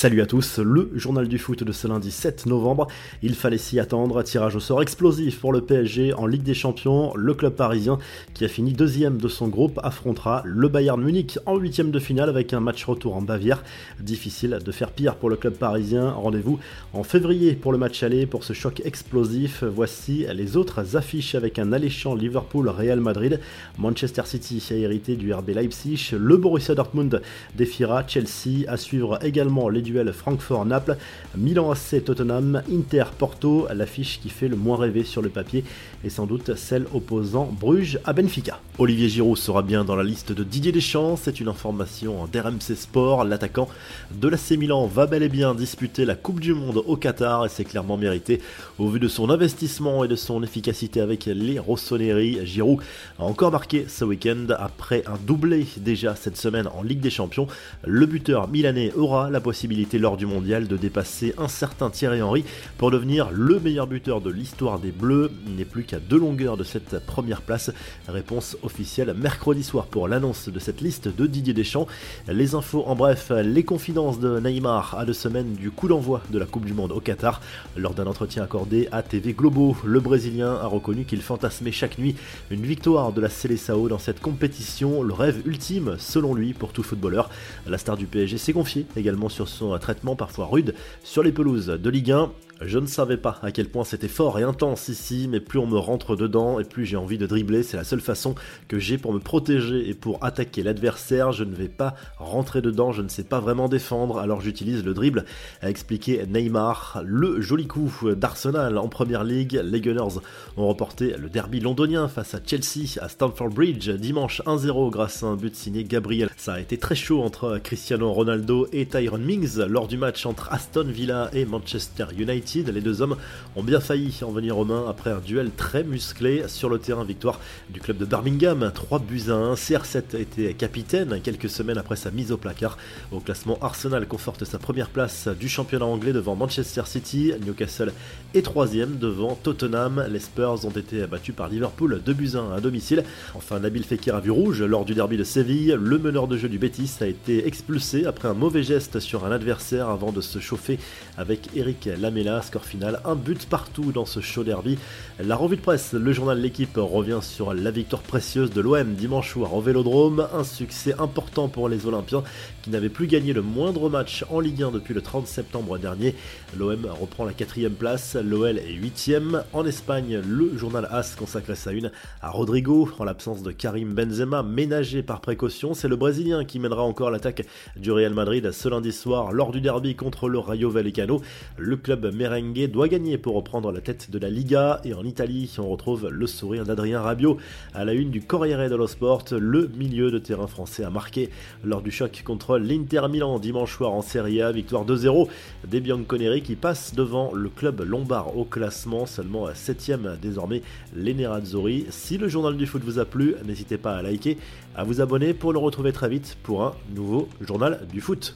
Salut à tous, le journal du foot de ce lundi 7 novembre. Il fallait s'y attendre, tirage au sort explosif pour le PSG en Ligue des Champions. Le club parisien, qui a fini deuxième de son groupe, affrontera le Bayern Munich en huitième de finale avec un match retour en Bavière. Difficile de faire pire pour le club parisien. Rendez-vous en février pour le match aller pour ce choc explosif. Voici les autres affiches avec un alléchant Liverpool-Real Madrid. Manchester City a hérité du RB Leipzig. Le Borussia Dortmund défiera Chelsea. À suivre également les duels Francfort-Naples, Milan AC Tottenham, Inter Porto, l'affiche qui fait le moins rêver sur le papier et sans doute celle opposant Bruges à Benfica. Olivier Giroud sera bien dans la liste de Didier Deschamps, c'est une information d'RMC Sport, l'attaquant de l'AC Milan va bel et bien disputer la Coupe du Monde au Qatar et c'est clairement mérité au vu de son investissement et de son efficacité avec les Rossoneri. Giroud a encore marqué ce week-end après un doublé déjà cette semaine en Ligue des Champions. Le buteur milanais aura la possibilité lors du mondial de dépasser un certain Thierry Henry pour devenir le meilleur buteur de l'histoire des Bleus. N'est plus qu'à deux longueurs de cette première place. Réponse officielle mercredi soir pour l'annonce de cette liste de Didier Deschamps. Les infos en bref, les confidences de Neymar à deux semaines du coup d'envoi de la Coupe du Monde au Qatar. Lors d'un entretien accordé à TV Globo, le Brésilien a reconnu qu'il fantasmait chaque nuit une victoire de la Seleção dans cette compétition, le rêve ultime selon lui pour tout footballeur. La star du PSG s'est confiée également sur son traitement parfois rude sur les pelouses de Ligue 1. Je ne savais pas à quel point c'était fort et intense ici, mais plus on me rentre dedans et plus j'ai envie de dribbler, c'est la seule façon que j'ai pour me protéger et pour attaquer l'adversaire. Je ne vais pas rentrer dedans, je ne sais pas vraiment défendre, alors j'utilise le dribble, a expliqué Neymar. Le joli coup d'Arsenal en première ligue, les Gunners ont reporté le derby londonien face à Chelsea à Stamford Bridge dimanche 1-0 grâce à un but signé Gabriel. Ça a été très chaud entre Cristiano Ronaldo et Tyron Mings lors du match entre Aston Villa et Manchester United. Les deux hommes ont bien failli en venir aux mains après un duel très musclé sur le terrain. Victoire du club de Birmingham, 3 buts à 1. CR7 a été capitaine quelques semaines après sa mise au placard. Au classement, Arsenal conforte sa première place du championnat anglais devant Manchester City. Newcastle est troisième devant Tottenham. Les Spurs ont été battus par Liverpool, 2 buts à 1 à domicile. Enfin, Nabil Fekir a vu rouge lors du derby de Séville. Le meneur de jeu du Betis a été expulsé après un mauvais geste sur un adversaire avant de se chauffer avec Eric Lamela score final, un but partout dans ce show derby. La revue de presse, le journal L'équipe revient sur la victoire précieuse de l'OM dimanche soir au Vélodrome, un succès important pour les Olympiens qui n'avaient plus gagné le moindre match en Ligue 1 depuis le 30 septembre dernier. L'OM reprend la quatrième place, l'OL est huitième. En Espagne, le journal AS consacre sa une à Rodrigo en l'absence de Karim Benzema, ménagé par précaution. C'est le Brésilien qui mènera encore l'attaque du Real Madrid ce lundi soir lors du derby contre le Rayo Vallecano. Le club doit gagner pour reprendre la tête de la Liga. Et en Italie, on retrouve le sourire d'Adrien Rabiot à la une du Corriere dello Sport. Le milieu de terrain français a marqué lors du choc contre l'Inter Milan dimanche soir en Serie A. Victoire 2-0 des Bianconeri qui passe devant le club lombard au classement, seulement à 7ème désormais les. Si le journal du foot vous a plu, n'hésitez pas à liker, à vous abonner pour le retrouver très vite pour un nouveau journal du foot.